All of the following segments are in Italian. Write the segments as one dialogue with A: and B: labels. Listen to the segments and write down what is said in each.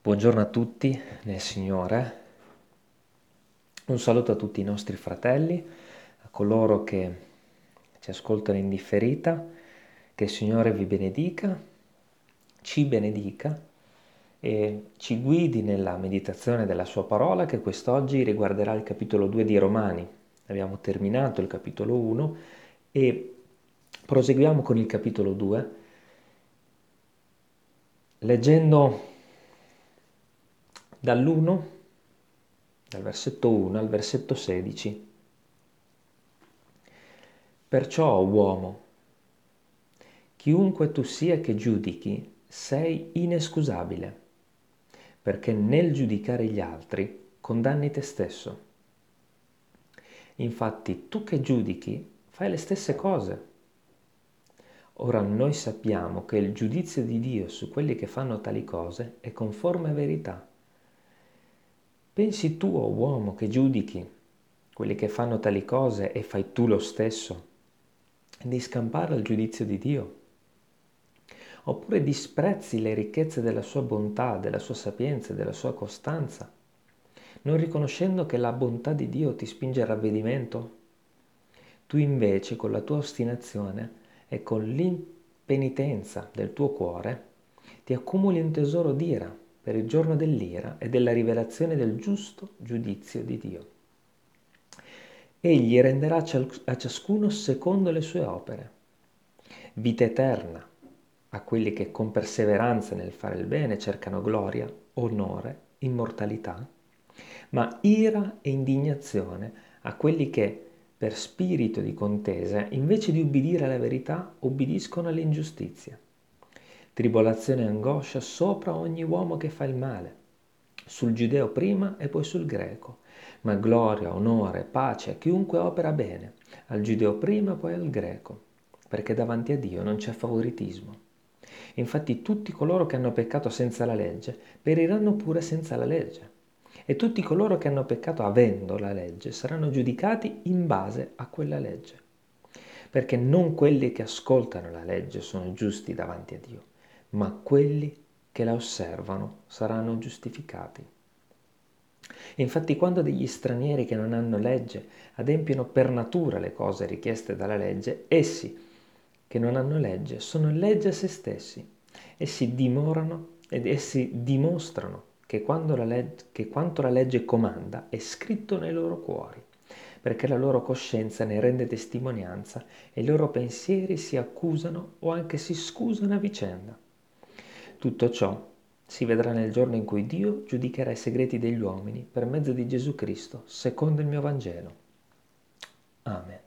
A: Buongiorno a tutti nel Signore, un saluto a tutti i nostri fratelli, a coloro che ci ascoltano in differita, che il Signore vi benedica, ci benedica e ci guidi nella meditazione della sua parola che quest'oggi riguarderà il capitolo 2 di Romani. Abbiamo terminato il capitolo 1 e proseguiamo con il capitolo 2 leggendo dall'1, dal versetto 1 al versetto 16. Perciò, uomo, chiunque tu sia che giudichi, sei inescusabile, perché nel giudicare gli altri condanni te stesso. Infatti tu che giudichi fai le stesse cose. Ora noi sappiamo che il giudizio di Dio su quelli che fanno tali cose è conforme a verità. Pensi tu, o oh uomo, che giudichi quelli che fanno tali cose e fai tu lo stesso, di scampare al giudizio di Dio? Oppure disprezzi le ricchezze della sua bontà, della sua sapienza, della sua costanza, non riconoscendo che la bontà di Dio ti spinge al ravvedimento? Tu invece, con la tua ostinazione e con l'impenitenza del tuo cuore, ti accumuli un tesoro d'ira per il giorno dell'ira e della rivelazione del giusto giudizio di Dio. Egli renderà a ciascuno secondo le sue opere. Vita eterna a quelli che con perseveranza nel fare il bene cercano gloria, onore, immortalità, ma ira e indignazione a quelli che per spirito di contesa, invece di ubbidire alla verità, ubbidiscono all'ingiustizia tribolazione e angoscia sopra ogni uomo che fa il male, sul giudeo prima e poi sul greco, ma gloria, onore, pace a chiunque opera bene, al giudeo prima e poi al greco, perché davanti a Dio non c'è favoritismo. Infatti tutti coloro che hanno peccato senza la legge periranno pure senza la legge. E tutti coloro che hanno peccato avendo la legge saranno giudicati in base a quella legge. Perché non quelli che ascoltano la legge sono giusti davanti a Dio, ma quelli che la osservano saranno giustificati. Infatti quando degli stranieri che non hanno legge adempiono per natura le cose richieste dalla legge, essi che non hanno legge sono legge a se stessi. Essi dimorano ed essi dimostrano che, la legge, che quanto la legge comanda è scritto nei loro cuori, perché la loro coscienza ne rende testimonianza e i loro pensieri si accusano o anche si scusano a vicenda. Tutto ciò si vedrà nel giorno in cui Dio giudicherà i segreti degli uomini per mezzo di Gesù Cristo, secondo il mio Vangelo. Amen.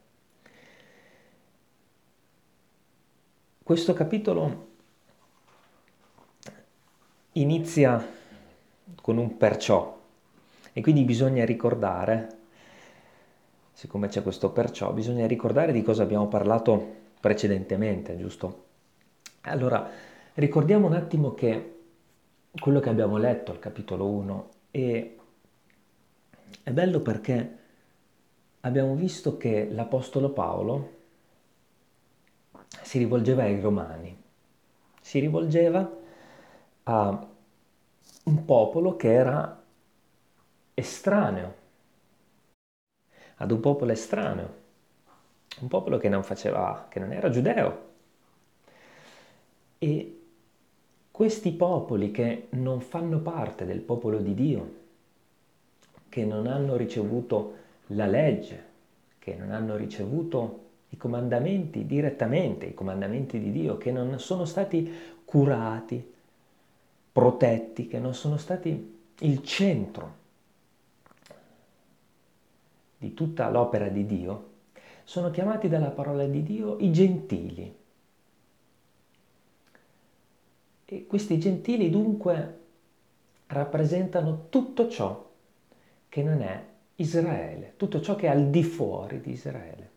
A: Questo capitolo inizia con un perciò e quindi bisogna ricordare, siccome c'è questo perciò, bisogna ricordare di cosa abbiamo parlato precedentemente, giusto? Allora, Ricordiamo un attimo che quello che abbiamo letto al capitolo 1 è, è bello perché abbiamo visto che l'Apostolo Paolo si rivolgeva ai Romani, si rivolgeva a un popolo che era estraneo, ad un popolo estraneo, un popolo che non faceva, che non era giudeo. E questi popoli che non fanno parte del popolo di Dio, che non hanno ricevuto la legge, che non hanno ricevuto i comandamenti direttamente, i comandamenti di Dio, che non sono stati curati, protetti, che non sono stati il centro di tutta l'opera di Dio, sono chiamati dalla parola di Dio i gentili. E questi gentili dunque rappresentano tutto ciò che non è Israele, tutto ciò che è al di fuori di Israele.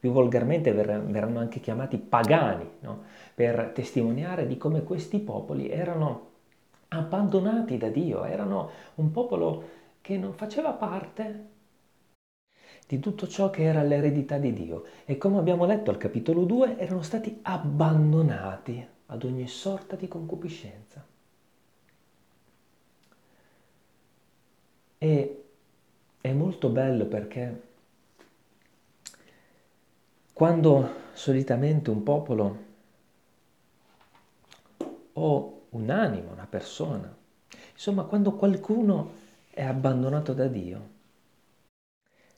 A: Più volgarmente verranno anche chiamati pagani, no? per testimoniare di come questi popoli erano abbandonati da Dio, erano un popolo che non faceva parte di tutto ciò che era l'eredità di Dio e come abbiamo letto al capitolo 2 erano stati abbandonati ad ogni sorta di concupiscenza. E è molto bello perché quando solitamente un popolo o un animo, una persona, insomma quando qualcuno è abbandonato da Dio,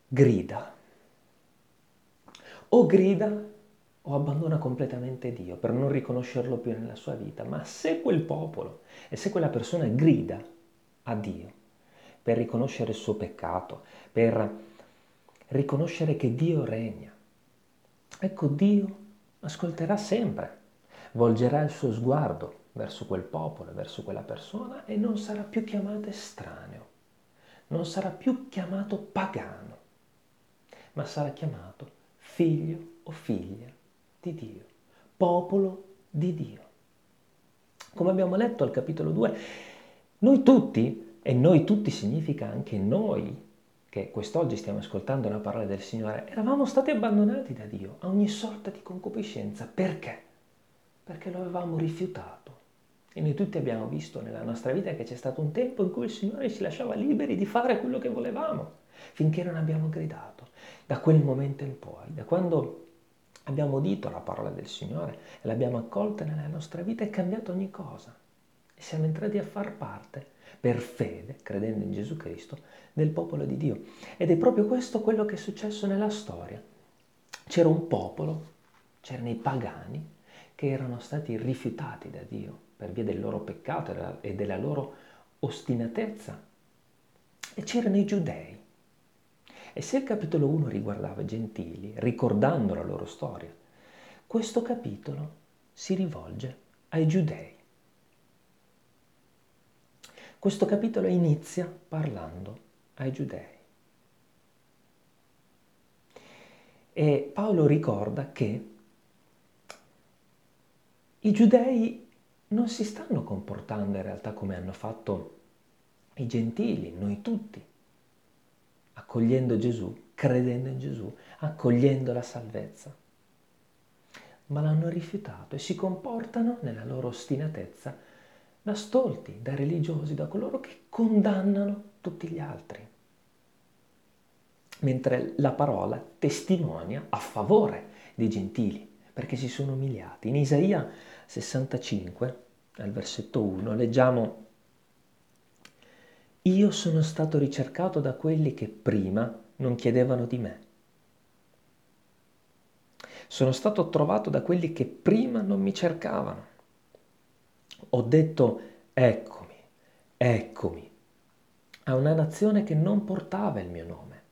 A: grida. O grida o abbandona completamente Dio per non riconoscerlo più nella sua vita. Ma se quel popolo e se quella persona grida a Dio per riconoscere il suo peccato, per riconoscere che Dio regna, ecco Dio ascolterà sempre, volgerà il suo sguardo verso quel popolo, verso quella persona e non sarà più chiamato estraneo, non sarà più chiamato pagano, ma sarà chiamato figlio o figlia di Dio, popolo di Dio. Come abbiamo letto al capitolo 2, noi tutti, e noi tutti significa anche noi, che quest'oggi stiamo ascoltando la parola del Signore, eravamo stati abbandonati da Dio a ogni sorta di concupiscenza. Perché? Perché lo avevamo rifiutato. E noi tutti abbiamo visto nella nostra vita che c'è stato un tempo in cui il Signore ci lasciava liberi di fare quello che volevamo, finché non abbiamo gridato. Da quel momento in poi, da quando abbiamo udito la parola del Signore e l'abbiamo accolta nella nostra vita è cambiato ogni cosa. E siamo entrati a far parte, per fede, credendo in Gesù Cristo, del popolo di Dio. Ed è proprio questo quello che è successo nella storia. C'era un popolo, c'erano i pagani, che erano stati rifiutati da Dio per via del loro peccato e della loro ostinatezza. E c'erano i giudei e se il capitolo 1 riguardava i gentili, ricordando la loro storia, questo capitolo si rivolge ai giudei. Questo capitolo inizia parlando ai giudei. E Paolo ricorda che i giudei non si stanno comportando in realtà come hanno fatto i gentili, noi tutti accogliendo Gesù, credendo in Gesù, accogliendo la salvezza. Ma l'hanno rifiutato e si comportano nella loro ostinatezza da stolti, da religiosi, da coloro che condannano tutti gli altri. Mentre la parola testimonia a favore dei gentili, perché si sono umiliati. In Isaia 65, al versetto 1, leggiamo io sono stato ricercato da quelli che prima non chiedevano di me. Sono stato trovato da quelli che prima non mi cercavano. Ho detto eccomi, eccomi, a una nazione che non portava il mio nome.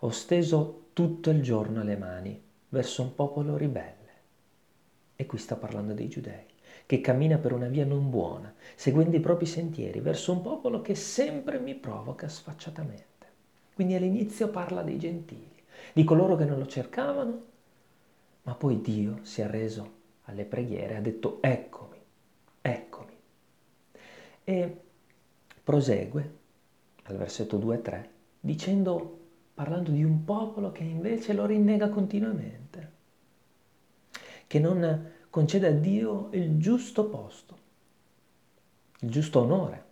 A: Ho steso tutto il giorno le mani verso un popolo ribelle. E qui sta parlando dei giudei che cammina per una via non buona, seguendo i propri sentieri, verso un popolo che sempre mi provoca sfacciatamente. Quindi all'inizio parla dei gentili, di coloro che non lo cercavano, ma poi Dio si è reso alle preghiere, ha detto eccomi, eccomi. E prosegue al versetto 2-3 dicendo, parlando di un popolo che invece lo rinnega continuamente, che non concede a Dio il giusto posto, il giusto onore.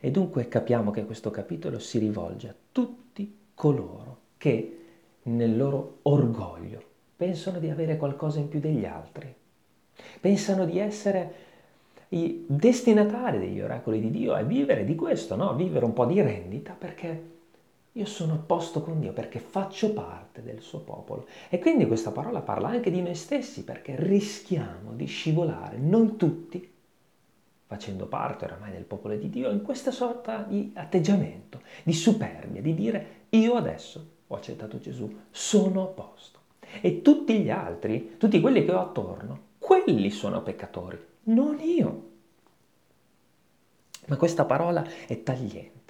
A: E dunque capiamo che questo capitolo si rivolge a tutti coloro che nel loro orgoglio pensano di avere qualcosa in più degli altri, pensano di essere i destinatari degli oracoli di Dio e vivere di questo, no? vivere un po' di rendita perché io sono a posto con Dio perché faccio parte del suo popolo. E quindi questa parola parla anche di noi stessi perché rischiamo di scivolare noi tutti, facendo parte oramai del popolo di Dio, in questa sorta di atteggiamento, di superbia, di dire io adesso ho accettato Gesù, sono a posto. E tutti gli altri, tutti quelli che ho attorno, quelli sono peccatori, non io. Ma questa parola è tagliente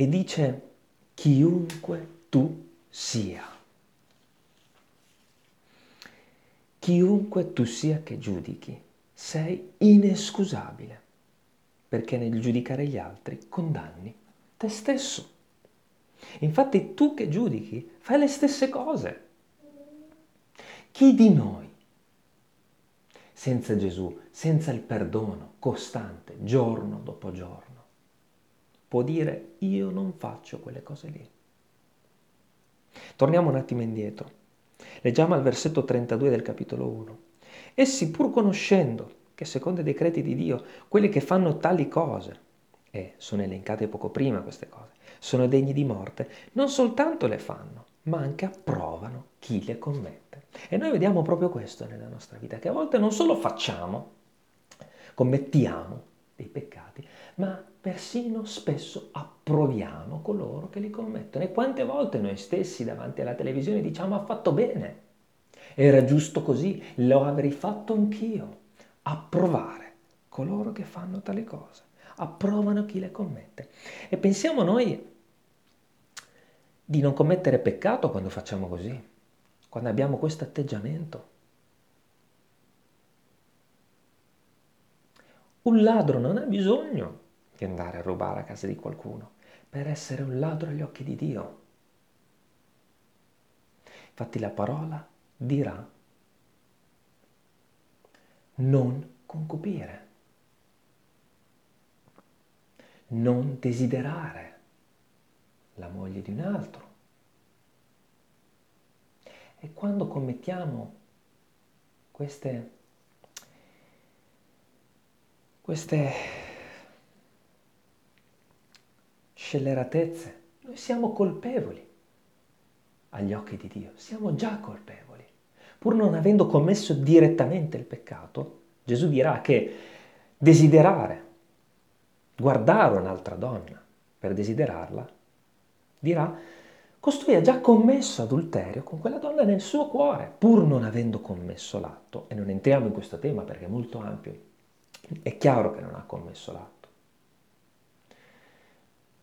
A: e dice chiunque tu sia. Chiunque tu sia che giudichi, sei inescusabile, perché nel giudicare gli altri condanni te stesso. Infatti tu che giudichi fai le stesse cose. Chi di noi, se senza Gesù, senza il perdono costante, giorno dopo giorno. Può dire io non faccio quelle cose lì. Torniamo un attimo indietro. Leggiamo al versetto 32 del capitolo 1. Essi pur conoscendo che secondo i decreti di Dio quelli che fanno tali cose, e sono elencate poco prima queste cose, sono degni di morte, non soltanto le fanno, ma anche approvano chi le commette. E noi vediamo proprio questo nella nostra vita, che a volte non solo facciamo, commettiamo dei peccati, ma persino spesso approviamo coloro che li commettono. E quante volte noi stessi davanti alla televisione diciamo ha fatto bene, era giusto così, lo avrei fatto anch'io. Approvare coloro che fanno tali cose, approvano chi le commette. E pensiamo noi di non commettere peccato quando facciamo così, quando abbiamo questo atteggiamento. Un ladro non ha bisogno di andare a rubare a casa di qualcuno per essere un ladro agli occhi di Dio. Infatti la parola dirà non concupire, non desiderare la moglie di un altro. E quando commettiamo queste, queste scelleratezze, noi siamo colpevoli agli occhi di Dio, siamo già colpevoli. Pur non avendo commesso direttamente il peccato, Gesù dirà che desiderare, guardare un'altra donna per desiderarla, dirà, costui ha già commesso adulterio con quella donna nel suo cuore, pur non avendo commesso l'atto. E non entriamo in questo tema perché è molto ampio. È chiaro che non ha commesso l'atto.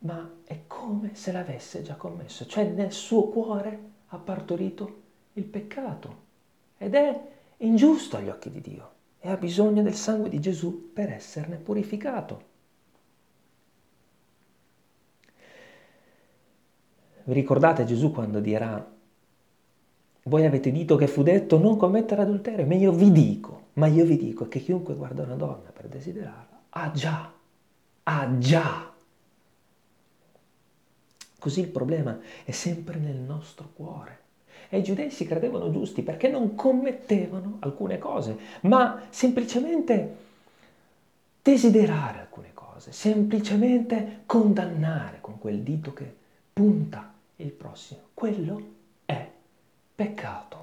A: Ma è come se l'avesse già commesso, cioè nel suo cuore ha partorito il peccato ed è ingiusto agli occhi di Dio e ha bisogno del sangue di Gesù per esserne purificato. Vi ricordate Gesù quando dirà, voi avete detto che fu detto non commettere adulterio, ma io vi dico, ma io vi dico che chiunque guarda una donna per desiderarla, ha già, ha già. Così il problema è sempre nel nostro cuore. E i giudei si credevano giusti perché non commettevano alcune cose, ma semplicemente desiderare alcune cose, semplicemente condannare con quel dito che punta il prossimo. Quello è peccato.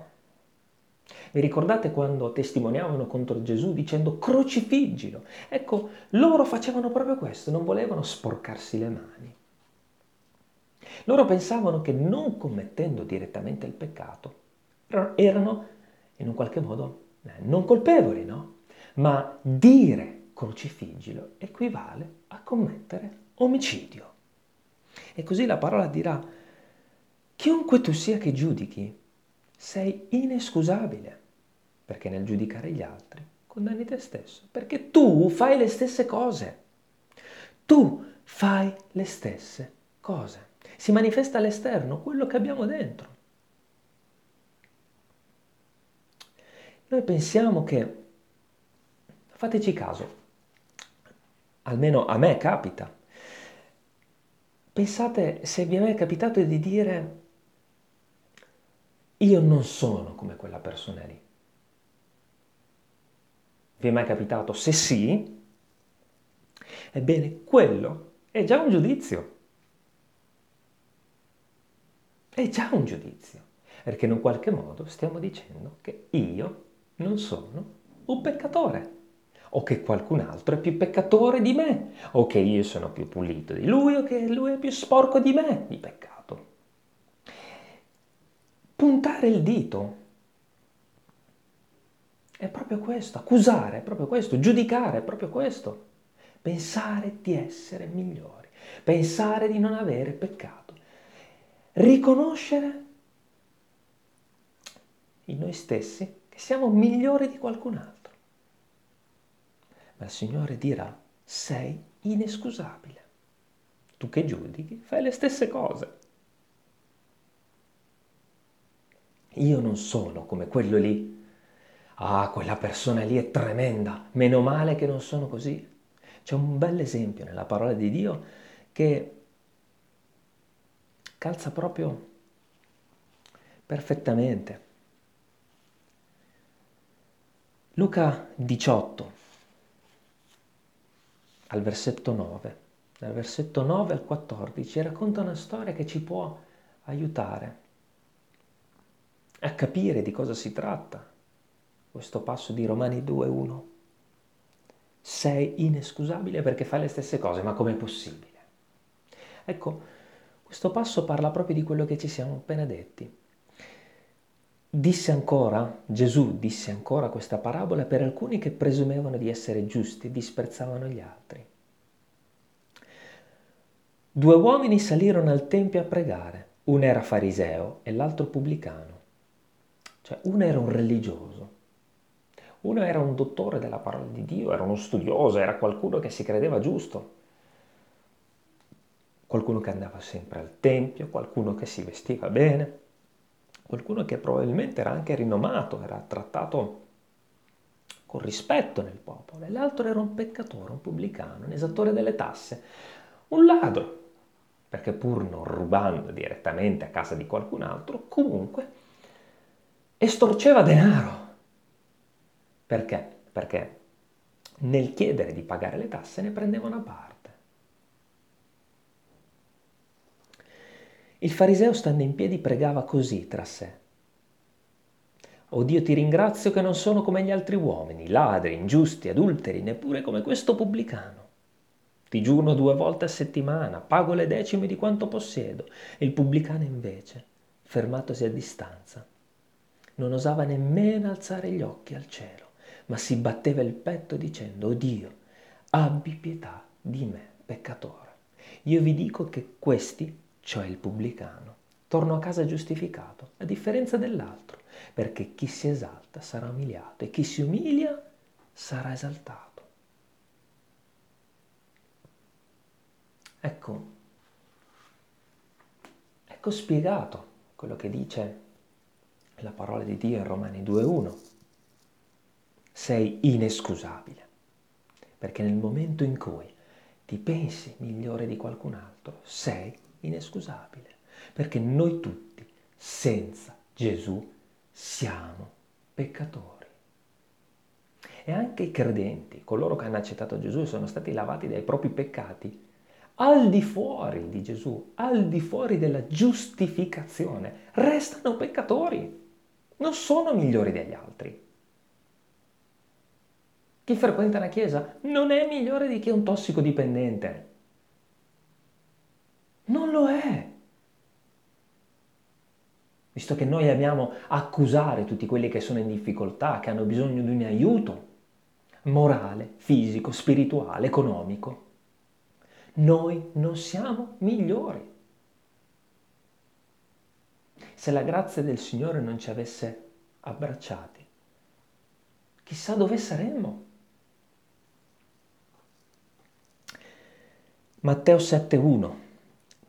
A: Vi ricordate quando testimoniavano contro Gesù dicendo crocifiggilo? Ecco, loro facevano proprio questo, non volevano sporcarsi le mani. Loro pensavano che non commettendo direttamente il peccato erano in un qualche modo eh, non colpevoli, no? Ma dire crocifiggilo equivale a commettere omicidio. E così la parola dirà Chiunque tu sia che giudichi, sei inescusabile, perché nel giudicare gli altri condanni te stesso, perché tu fai le stesse cose. Tu fai le stesse cose. Si manifesta all'esterno quello che abbiamo dentro. Noi pensiamo che, fateci caso, almeno a me capita, pensate se vi è mai capitato di dire io non sono come quella persona lì. Vi è mai capitato? Se sì, ebbene, quello è già un giudizio. È già un giudizio, perché in un qualche modo stiamo dicendo che io non sono un peccatore, o che qualcun altro è più peccatore di me, o che io sono più pulito di lui, o che lui è più sporco di me di peccato puntare il dito. È proprio questo, accusare è proprio questo, giudicare è proprio questo, pensare di essere migliori, pensare di non avere peccato, riconoscere in noi stessi che siamo migliori di qualcun altro. Ma il Signore dirà, sei inescusabile. Tu che giudichi fai le stesse cose. Io non sono come quello lì. ah, quella persona lì è tremenda, meno male che non sono così. C'è un bel esempio nella parola di Dio che calza proprio perfettamente. Luca 18, al versetto 9, dal versetto 9 al 14, racconta una storia che ci può aiutare a capire di cosa si tratta questo passo di Romani 2.1. Sei inescusabile perché fai le stesse cose, ma com'è possibile? Ecco, questo passo parla proprio di quello che ci siamo appena detti. Disse ancora, Gesù disse ancora questa parabola per alcuni che presumevano di essere giusti disprezzavano gli altri. Due uomini salirono al Tempio a pregare, uno era fariseo e l'altro pubblicano. Cioè, uno era un religioso, uno era un dottore della parola di Dio, era uno studioso, era qualcuno che si credeva giusto, qualcuno che andava sempre al Tempio, qualcuno che si vestiva bene, qualcuno che probabilmente era anche rinomato, era trattato con rispetto nel popolo, e l'altro era un peccatore, un pubblicano, un esattore delle tasse, un ladro, perché pur non rubando direttamente a casa di qualcun altro, comunque estorceva denaro. Perché? Perché nel chiedere di pagare le tasse ne prendeva una parte. Il fariseo stando in piedi pregava così tra sé. O Dio ti ringrazio che non sono come gli altri uomini, ladri, ingiusti, adulteri, neppure come questo pubblicano. Ti giurno due volte a settimana, pago le decime di quanto possiedo. Il pubblicano invece, fermatosi a distanza, non osava nemmeno alzare gli occhi al cielo, ma si batteva il petto dicendo, oh Dio, abbi pietà di me, peccatore. Io vi dico che questi, cioè il pubblicano, tornò a casa giustificato, a differenza dell'altro, perché chi si esalta sarà umiliato e chi si umilia sarà esaltato. Ecco, ecco spiegato quello che dice la parola di Dio in Romani 2.1. Sei inescusabile, perché nel momento in cui ti pensi migliore di qualcun altro, sei inescusabile, perché noi tutti, senza Gesù, siamo peccatori. E anche i credenti, coloro che hanno accettato Gesù e sono stati lavati dai propri peccati, al di fuori di Gesù, al di fuori della giustificazione, restano peccatori non sono migliori degli altri. Chi frequenta la Chiesa non è migliore di chi è un tossicodipendente. Non lo è. Visto che noi amiamo accusare tutti quelli che sono in difficoltà, che hanno bisogno di un aiuto morale, fisico, spirituale, economico, noi non siamo migliori se la grazia del Signore non ci avesse abbracciati. Chissà dove saremmo. Matteo 7.1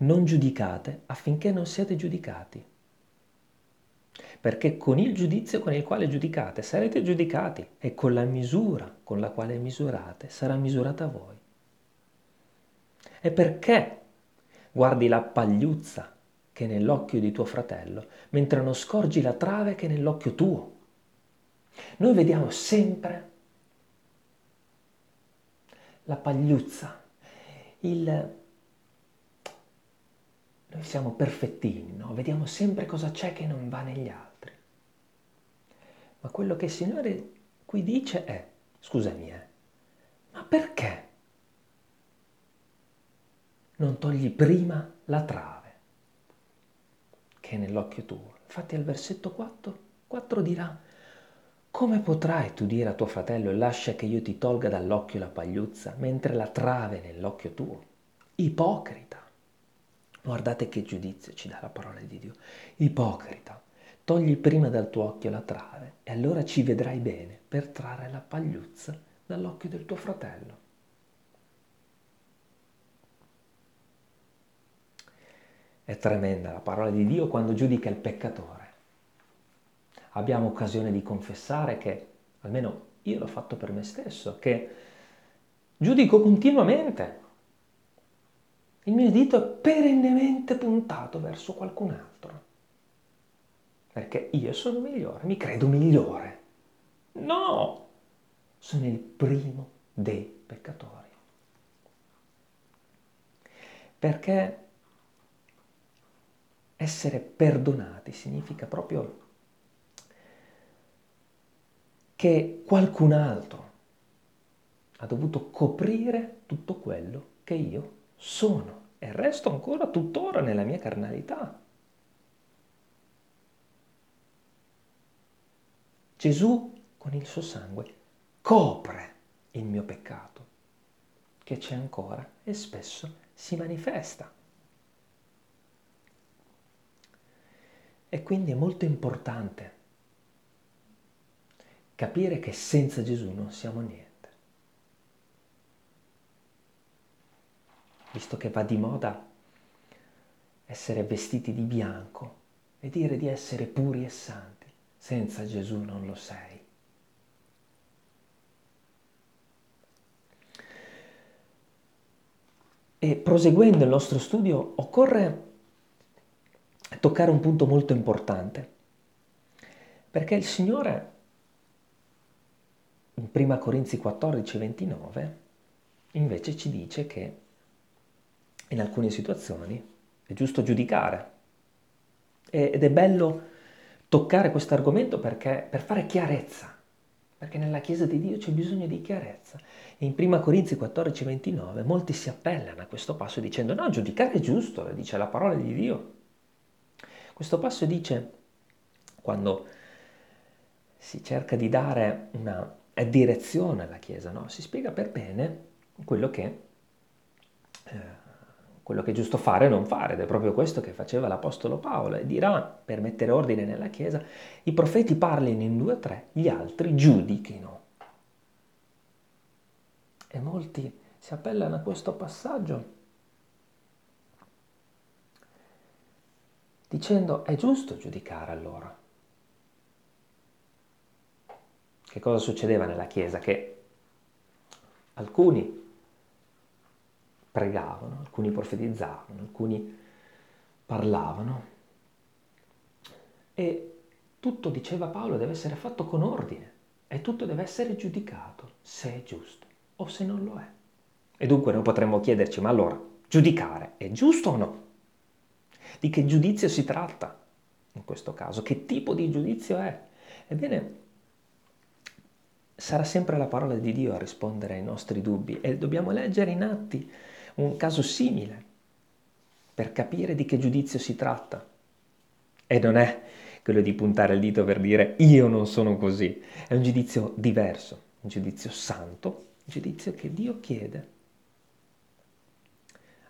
A: Non giudicate affinché non siate giudicati, perché con il giudizio con il quale giudicate sarete giudicati e con la misura con la quale misurate sarà misurata voi. E perché guardi la pagliuzza che nell'occhio di tuo fratello, mentre non scorgi la trave che nell'occhio tuo. Noi vediamo sempre la pagliuzza, il... Noi siamo perfettini, no? Vediamo sempre cosa c'è che non va negli altri. Ma quello che il Signore qui dice è, scusami, eh, ma perché non togli prima la trave? che è nell'occhio tuo. Infatti al versetto 4, 4 dirà, come potrai tu dire a tuo fratello lascia che io ti tolga dall'occhio la pagliuzza mentre la trave nell'occhio tuo? Ipocrita. Guardate che giudizio ci dà la parola di Dio. Ipocrita. Togli prima dal tuo occhio la trave e allora ci vedrai bene per trarre la pagliuzza dall'occhio del tuo fratello. È tremenda la parola di Dio quando giudica il peccatore. Abbiamo occasione di confessare che almeno io l'ho fatto per me stesso, che giudico continuamente. Il mio dito è perennemente puntato verso qualcun altro. Perché io sono migliore, mi credo migliore. No, sono il primo dei peccatori. Perché essere perdonati significa proprio che qualcun altro ha dovuto coprire tutto quello che io sono e resto ancora tuttora nella mia carnalità. Gesù con il suo sangue copre il mio peccato, che c'è ancora e spesso si manifesta. E quindi è molto importante capire che senza Gesù non siamo niente. Visto che va di moda essere vestiti di bianco e dire di essere puri e santi, senza Gesù non lo sei. E proseguendo il nostro studio occorre toccare un punto molto importante, perché il Signore in 1 Corinzi 14, 29 invece ci dice che in alcune situazioni è giusto giudicare ed è bello toccare questo argomento perché per fare chiarezza, perché nella Chiesa di Dio c'è bisogno di chiarezza. In 1 Corinzi 14, 29 molti si appellano a questo passo dicendo no, giudicare è giusto, dice la parola di Dio. Questo passo dice, quando si cerca di dare una direzione alla Chiesa, no? si spiega per bene quello che, eh, quello che è giusto fare e non fare, ed è proprio questo che faceva l'Apostolo Paolo, e dirà, per mettere ordine nella Chiesa, i profeti parlino in due o tre, gli altri giudichino. E molti si appellano a questo passaggio dicendo è giusto giudicare allora. Che cosa succedeva nella Chiesa? Che alcuni pregavano, alcuni profetizzavano, alcuni parlavano e tutto, diceva Paolo, deve essere fatto con ordine e tutto deve essere giudicato se è giusto o se non lo è. E dunque noi potremmo chiederci, ma allora, giudicare è giusto o no? Di che giudizio si tratta in questo caso? Che tipo di giudizio è? Ebbene, sarà sempre la parola di Dio a rispondere ai nostri dubbi e dobbiamo leggere in atti un caso simile per capire di che giudizio si tratta. E non è quello di puntare il dito per dire io non sono così, è un giudizio diverso, un giudizio santo, giudizio che Dio chiede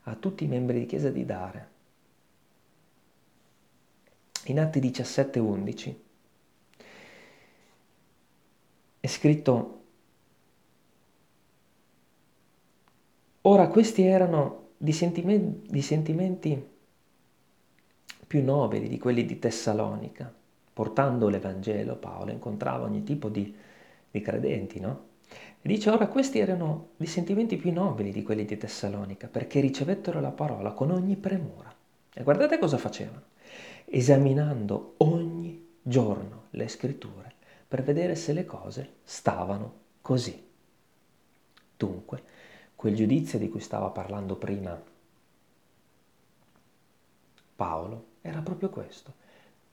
A: a tutti i membri di Chiesa di dare. In Atti 17:11 è scritto Ora questi erano di sentimenti, di sentimenti più nobili di quelli di Tessalonica. Portando l'Evangelo, Paolo incontrava ogni tipo di, di credenti, no? E dice ora questi erano di sentimenti più nobili di quelli di Tessalonica, perché ricevettero la parola con ogni premura. E guardate cosa facevano, esaminando ogni giorno le scritture per vedere se le cose stavano così. Dunque, quel giudizio di cui stava parlando prima Paolo era proprio questo,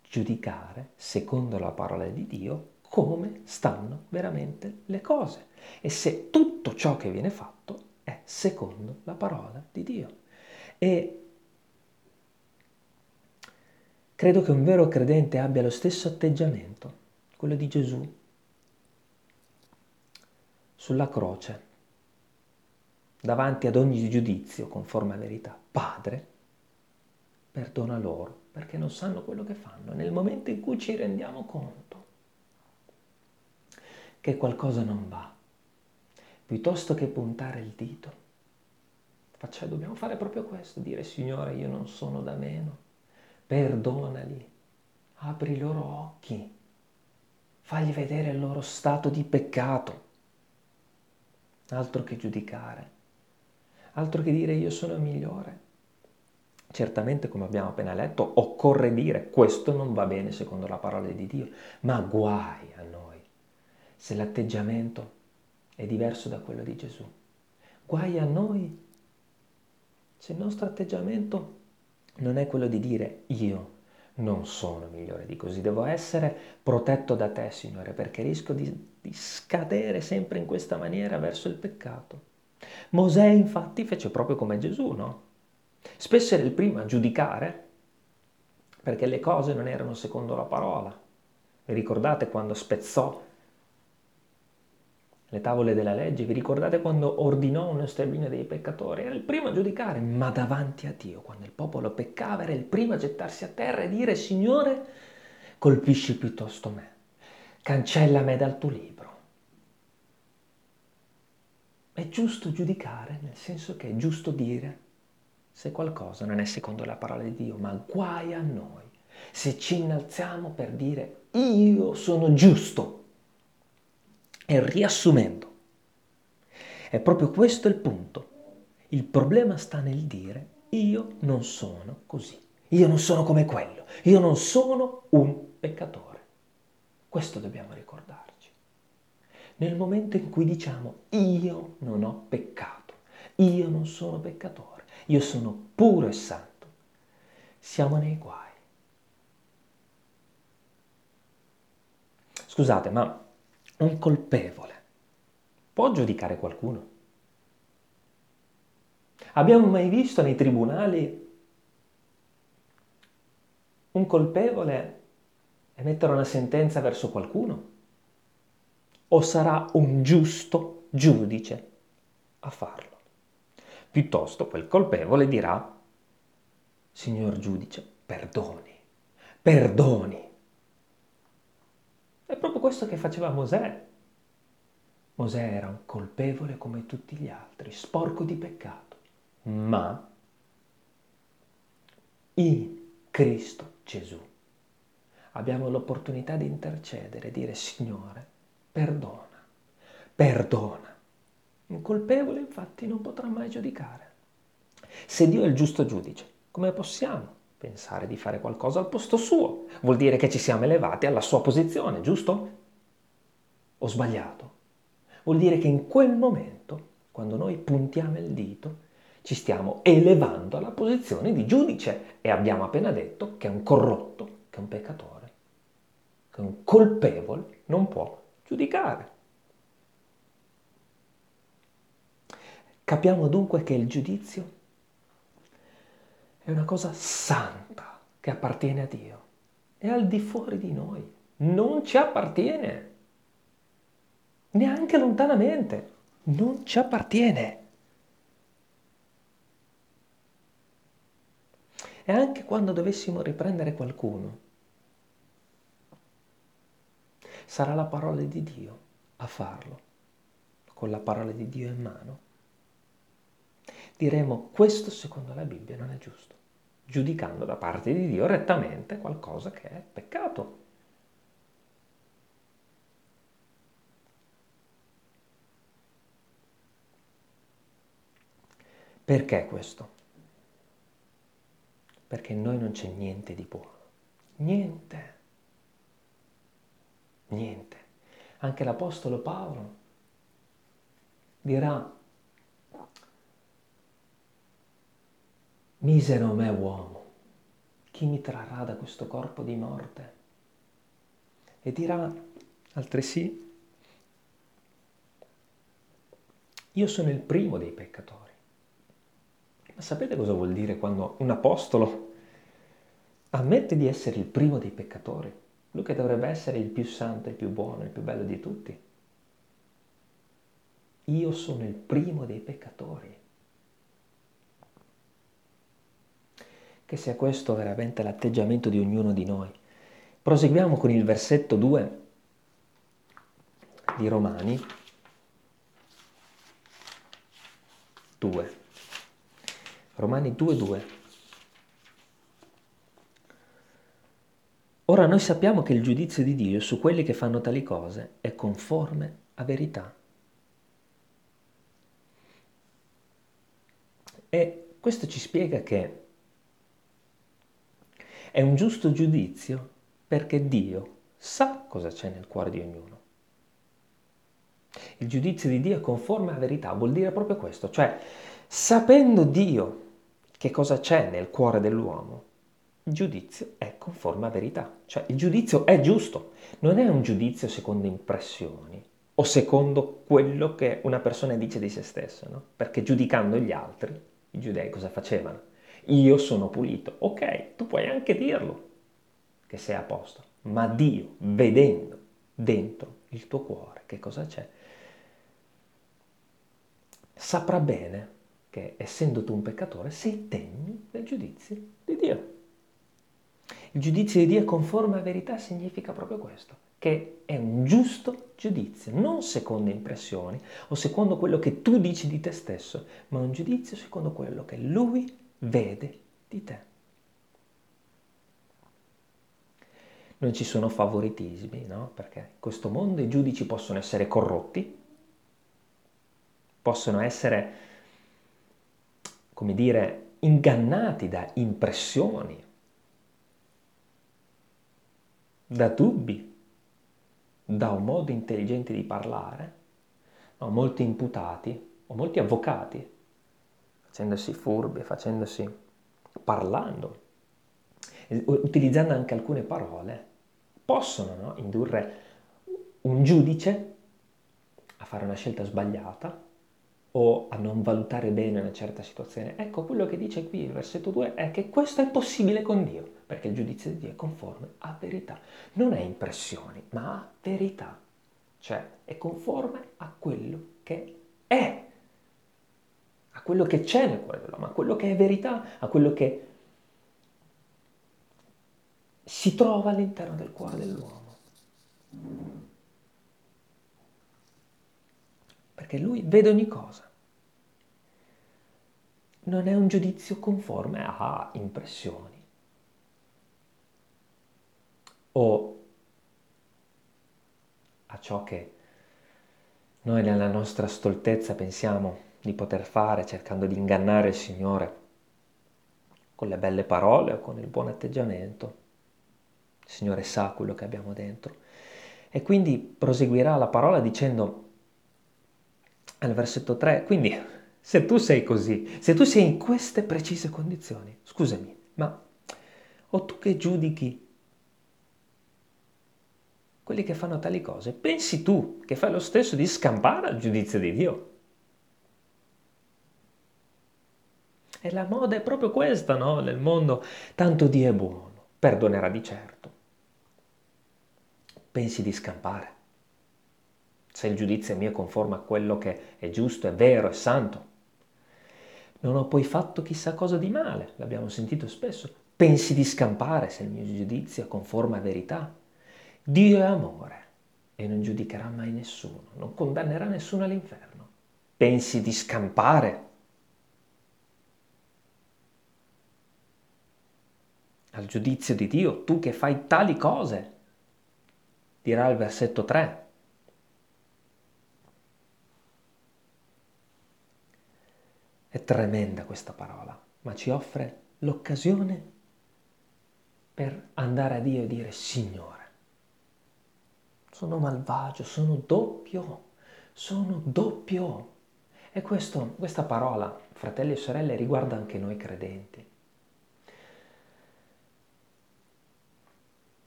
A: giudicare secondo la parola di Dio come stanno veramente le cose e se tutto ciò che viene fatto è secondo la parola di Dio. E credo che un vero credente abbia lo stesso atteggiamento, quello di Gesù sulla croce, davanti ad ogni giudizio conforme a verità. Padre, perdona loro perché non sanno quello che fanno. Nel momento in cui ci rendiamo conto che qualcosa non va, piuttosto che puntare il dito, faccia, dobbiamo fare proprio questo, dire Signore io non sono da meno, perdonali, apri i loro occhi, fagli vedere il loro stato di peccato, altro che giudicare, altro che dire io sono migliore. Certamente, come abbiamo appena letto, occorre dire questo non va bene secondo la parola di Dio, ma guai a noi se l'atteggiamento è diverso da quello di Gesù. Guai a noi se il nostro atteggiamento non è quello di dire io non sono migliore di così, devo essere protetto da te, Signore, perché rischio di, di scadere sempre in questa maniera verso il peccato. Mosè infatti fece proprio come Gesù, no? Spesso era il primo a giudicare perché le cose non erano secondo la parola. Vi ricordate quando spezzò le tavole della legge, vi ricordate quando ordinò uno sterminio dei peccatori? Era il primo a giudicare, ma davanti a Dio, quando il popolo peccava, era il primo a gettarsi a terra e dire, Signore, colpisci piuttosto me, cancella me dal tuo libro. È giusto giudicare, nel senso che è giusto dire se qualcosa non è secondo la parola di Dio, ma guai a noi se ci innalziamo per dire io sono giusto e riassumendo, è proprio questo il punto. Il problema sta nel dire io non sono così, io non sono come quello, io non sono un peccatore. Questo dobbiamo ricordarci. Nel momento in cui diciamo io non ho peccato, io non sono peccatore, io sono puro e santo, siamo nei guai. Scusate, ma un colpevole può giudicare qualcuno? Abbiamo mai visto nei tribunali un colpevole emettere una sentenza verso qualcuno? O sarà un giusto giudice a farlo? Piuttosto quel colpevole dirà, signor giudice, perdoni, perdoni, è proprio questo che faceva Mosè. Mosè era un colpevole come tutti gli altri, sporco di peccato, ma in Cristo Gesù abbiamo l'opportunità di intercedere, e dire Signore, perdona, perdona. Un colpevole infatti non potrà mai giudicare. Se Dio è il giusto giudice, come possiamo pensare di fare qualcosa al posto suo. Vuol dire che ci siamo elevati alla sua posizione, giusto? Ho sbagliato? Vuol dire che in quel momento, quando noi puntiamo il dito, ci stiamo elevando alla posizione di giudice e abbiamo appena detto che è un corrotto, che è un peccatore, che un colpevole non può giudicare. Capiamo dunque che il giudizio è una cosa santa che appartiene a Dio, è al di fuori di noi, non ci appartiene, neanche lontanamente, non ci appartiene. E anche quando dovessimo riprendere qualcuno, sarà la parola di Dio a farlo, con la parola di Dio in mano. Diremo questo secondo la Bibbia non è giusto giudicando da parte di Dio rettamente qualcosa che è peccato. Perché questo? Perché in noi non c'è niente di buono. Niente. Niente. Anche l'Apostolo Paolo dirà Misero me uomo, chi mi trarrà da questo corpo di morte? E dirà altresì, io sono il primo dei peccatori. Ma sapete cosa vuol dire quando un apostolo ammette di essere il primo dei peccatori? Lui che dovrebbe essere il più santo, il più buono, il più bello di tutti. Io sono il primo dei peccatori. che sia questo veramente l'atteggiamento di ognuno di noi. Proseguiamo con il versetto 2 di Romani 2. Romani 2, Ora noi sappiamo che il giudizio di Dio su quelli che fanno tali cose è conforme a verità. E questo ci spiega che è un giusto giudizio perché Dio sa cosa c'è nel cuore di ognuno. Il giudizio di Dio è conforme a verità, vuol dire proprio questo, cioè sapendo Dio che cosa c'è nel cuore dell'uomo, giudizio è conforme a verità, cioè il giudizio è giusto, non è un giudizio secondo impressioni o secondo quello che una persona dice di se stessa, no? perché giudicando gli altri, i giudei cosa facevano? Io sono pulito, ok, tu puoi anche dirlo che sei a posto, ma Dio, vedendo dentro il tuo cuore che cosa c'è, saprà bene che essendo tu un peccatore sei degno del giudizio di Dio. Il giudizio di Dio conforme a verità significa proprio questo, che è un giusto giudizio, non secondo impressioni o secondo quello che tu dici di te stesso, ma un giudizio secondo quello che Lui vede di te. Non ci sono favoritismi, no? Perché in questo mondo i giudici possono essere corrotti, possono essere, come dire, ingannati da impressioni, da dubbi, da un modo intelligente di parlare. No, molti imputati o molti avvocati, facendosi furbi, facendosi parlando, utilizzando anche alcune parole, possono no, indurre un giudice a fare una scelta sbagliata o a non valutare bene una certa situazione. Ecco, quello che dice qui il versetto 2 è che questo è possibile con Dio, perché il giudizio di Dio è conforme a verità. Non è impressioni, ma a verità. Cioè, è conforme a quello che è, a quello che c'è nel cuore dell'uomo, a quello che è verità, a quello che si trova all'interno del cuore dell'uomo. perché lui vede ogni cosa. Non è un giudizio conforme a impressioni o a ciò che noi nella nostra stoltezza pensiamo di poter fare cercando di ingannare il Signore con le belle parole o con il buon atteggiamento. Il Signore sa quello che abbiamo dentro. E quindi proseguirà la parola dicendo al versetto 3. Quindi, se tu sei così, se tu sei in queste precise condizioni, scusami, ma o tu che giudichi quelli che fanno tali cose, pensi tu che fai lo stesso di scampare al giudizio di Dio? E la moda è proprio questa, no? Nel mondo, tanto Dio è buono, perdonerà di certo. Pensi di scampare se il giudizio mio è conforme a quello che è giusto, è vero, è santo. Non ho poi fatto chissà cosa di male, l'abbiamo sentito spesso. Pensi di scampare se il mio giudizio è conforme a verità? Dio è amore e non giudicherà mai nessuno, non condannerà nessuno all'inferno. Pensi di scampare al giudizio di Dio, tu che fai tali cose? Dirà il versetto 3. È tremenda questa parola, ma ci offre l'occasione per andare a Dio e dire Signore, sono malvagio, sono doppio, sono doppio. E questo, questa parola, fratelli e sorelle, riguarda anche noi credenti.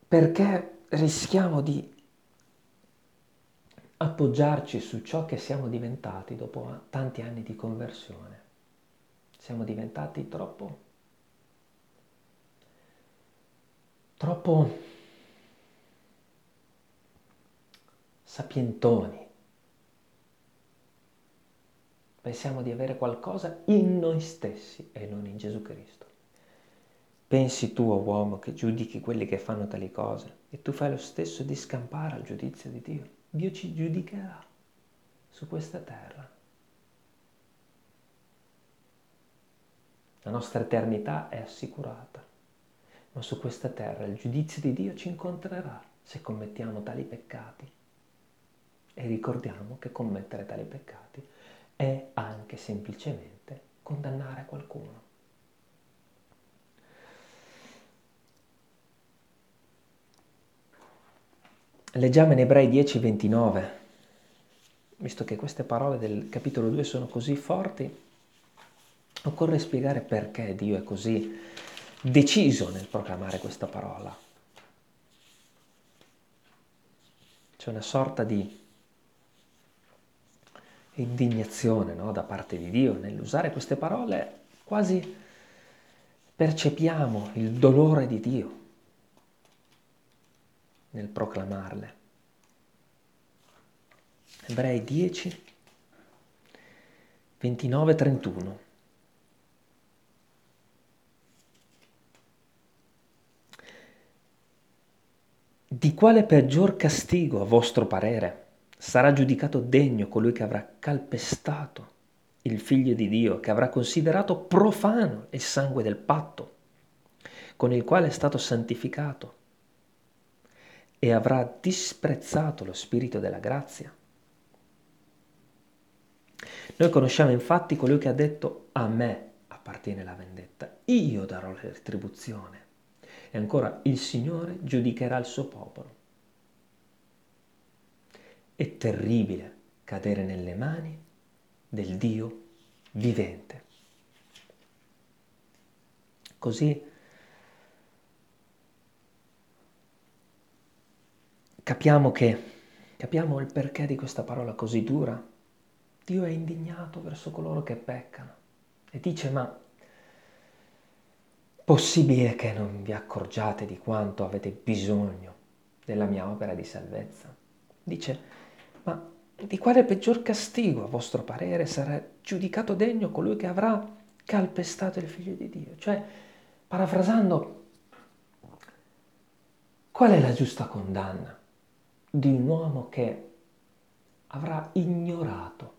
A: Perché rischiamo di appoggiarci su ciò che siamo diventati dopo tanti anni di conversione siamo diventati troppo, troppo sapientoni. Pensiamo di avere qualcosa in noi stessi e non in Gesù Cristo. Pensi tu, oh uomo, che giudichi quelli che fanno tali cose e tu fai lo stesso di scampare al giudizio di Dio. Dio ci giudicherà su questa terra. La nostra eternità è assicurata. ma su questa terra il giudizio di Dio ci incontrerà se commettiamo tali peccati. E ricordiamo che commettere tali peccati è anche semplicemente condannare qualcuno. Leggiamo in Ebrei 10:29, visto che queste parole del capitolo 2 sono così forti, occorre spiegare perché Dio è così deciso nel proclamare questa parola. C'è una sorta di indignazione no, da parte di Dio nell'usare queste parole, quasi percepiamo il dolore di Dio nel proclamarle. Ebrei 10, 29, 31. Di quale peggior castigo, a vostro parere, sarà giudicato degno colui che avrà calpestato il figlio di Dio, che avrà considerato profano il sangue del patto con il quale è stato santificato e avrà disprezzato lo spirito della grazia. Noi conosciamo infatti colui che ha detto a me appartiene la vendetta, io darò la retribuzione. E ancora il Signore giudicherà il suo popolo. È terribile cadere nelle mani del Dio vivente. Così capiamo che capiamo il perché di questa parola così dura. Dio è indignato verso coloro che peccano e dice ma possibile che non vi accorgiate di quanto avete bisogno della mia opera di salvezza? Dice, di quale peggior castigo, a vostro parere, sarà giudicato degno colui che avrà calpestato il figlio di Dio? Cioè, parafrasando, qual è la giusta condanna? di un uomo che avrà ignorato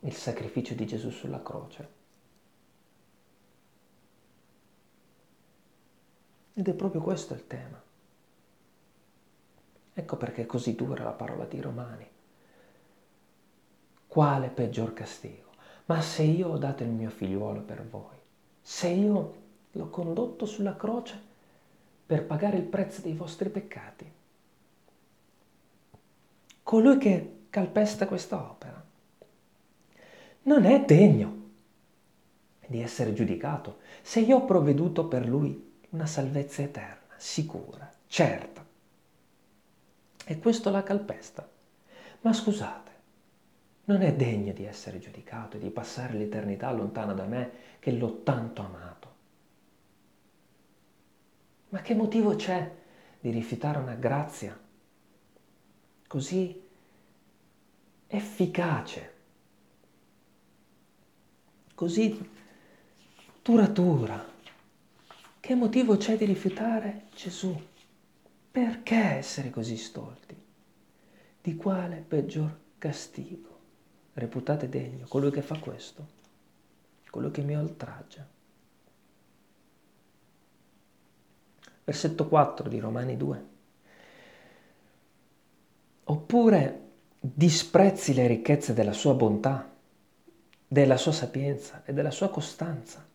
A: il sacrificio di Gesù sulla croce. Ed è proprio questo il tema. Ecco perché è così dura la parola di Romani. Quale peggior castigo? Ma se io ho dato il mio figliuolo per voi, se io l'ho condotto sulla croce per pagare il prezzo dei vostri peccati, colui che calpesta questa opera non è degno di essere giudicato se io ho provveduto per lui una salvezza eterna, sicura, certa. E questo la calpesta. Ma scusate, non è degno di essere giudicato e di passare l'eternità lontano da me che l'ho tanto amato. Ma che motivo c'è di rifiutare una grazia così efficace, così duratura. Che motivo c'è di rifiutare Gesù? Perché essere così stolti? Di quale peggior castigo reputate degno colui che fa questo, colui che mi oltraggia? Versetto 4 di Romani 2. Oppure disprezzi le ricchezze della sua bontà, della sua sapienza e della sua costanza,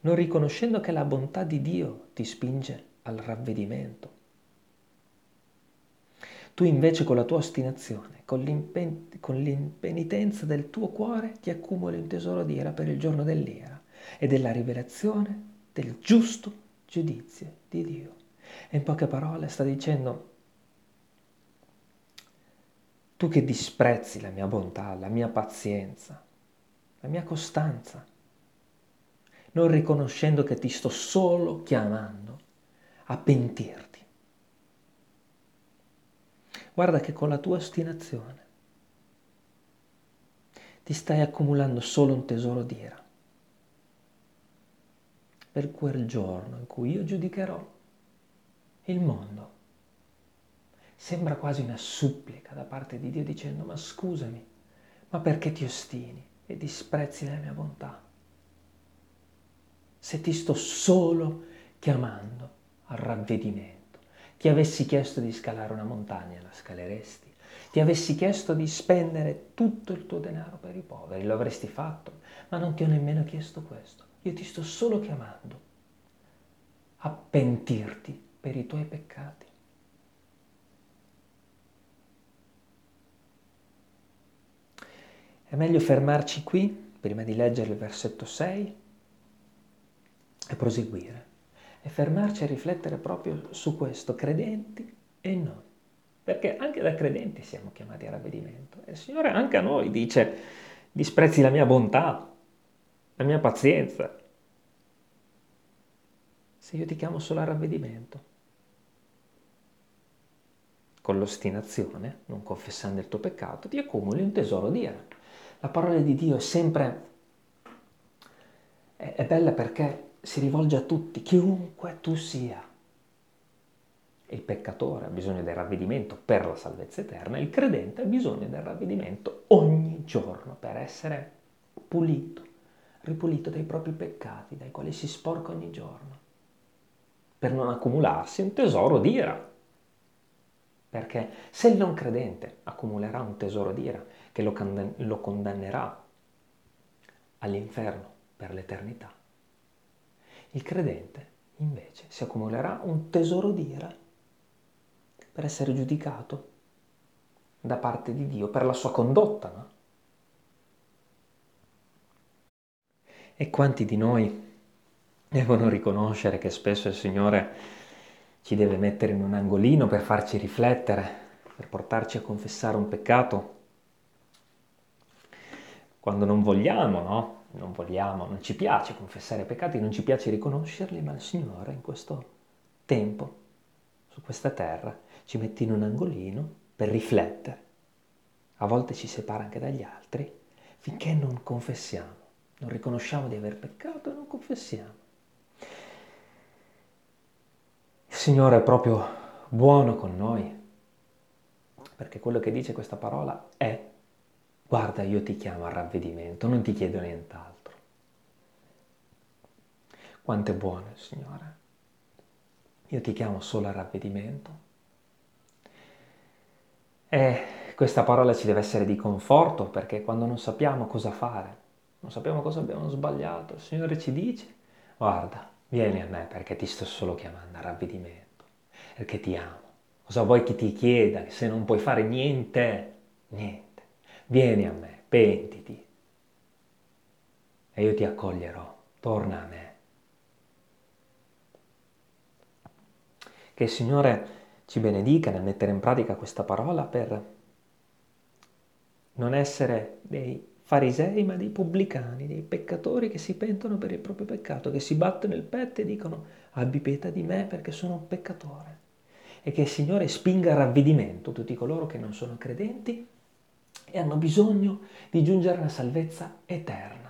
A: non riconoscendo che la bontà di Dio ti spinge al ravvedimento. Tu invece con la tua ostinazione, con, l'impen- con l'impenitenza del tuo cuore ti accumuli un tesoro di ira per il giorno dell'ira e della rivelazione del giusto giudizio di Dio. E in poche parole sta dicendo tu che disprezzi la mia bontà, la mia pazienza, la mia costanza, non riconoscendo che ti sto solo chiamando a pentirti. Guarda che con la tua ostinazione ti stai accumulando solo un tesoro d'ira per quel giorno in cui io giudicherò il mondo Sembra quasi una supplica da parte di Dio dicendo ma scusami, ma perché ti ostini e disprezzi la mia bontà? Se ti sto solo chiamando al ravvedimento. Ti avessi chiesto di scalare una montagna, la scaleresti. Ti avessi chiesto di spendere tutto il tuo denaro per i poveri, lo avresti fatto, ma non ti ho nemmeno chiesto questo. Io ti sto solo chiamando a pentirti per i tuoi peccati. È meglio fermarci qui, prima di leggere il versetto 6, e proseguire. E fermarci a riflettere proprio su questo, credenti e non. Perché anche da credenti siamo chiamati a ravvedimento. E il Signore anche a noi dice, disprezzi la mia bontà, la mia pazienza. Se io ti chiamo solo a ravvedimento, con l'ostinazione, non confessando il tuo peccato, ti accumuli un tesoro di ira. La parola di Dio è sempre, è bella perché si rivolge a tutti, chiunque tu sia. Il peccatore ha bisogno del ravvedimento per la salvezza eterna, il credente ha bisogno del ravvedimento ogni giorno per essere pulito, ripulito dai propri peccati, dai quali si sporca ogni giorno, per non accumularsi un tesoro d'ira. Perché se il non credente accumulerà un tesoro d'ira che lo, condannerà all'inferno per l'eternità, il credente invece si accumulerà un tesoro d'ira per essere giudicato da parte di Dio per la sua condotta. No? E quanti di noi devono riconoscere che spesso il Signore ci deve mettere in un angolino per farci riflettere, per portarci a confessare un peccato quando non vogliamo, no? Non vogliamo, non ci piace confessare peccati, non ci piace riconoscerli, ma il Signore in questo tempo, su questa terra, ci mette in un angolino per riflettere. A volte ci separa anche dagli altri finché non confessiamo, non riconosciamo di aver peccato e non confessiamo. Il Signore è proprio buono con noi, perché quello che dice questa parola è guarda io ti chiamo al ravvedimento, non ti chiedo nient'altro. Quanto è buono il Signore. Io ti chiamo solo al ravvedimento. E questa parola ci deve essere di conforto perché quando non sappiamo cosa fare, non sappiamo cosa abbiamo sbagliato, il Signore ci dice, guarda, vieni a me perché ti sto solo chiamando al ravvedimento, perché ti amo. Cosa vuoi che ti chieda se non puoi fare niente? Niente vieni a me, pentiti e io ti accoglierò, torna a me. Che il Signore ci benedica nel mettere in pratica questa parola per non essere dei farisei, ma dei pubblicani, dei peccatori che si pentono per il proprio peccato, che si battono il petto e dicono abbi pietà di me perché sono un peccatore. E che il Signore spinga a ravvedimento tutti coloro che non sono credenti e hanno bisogno di giungere alla salvezza eterna.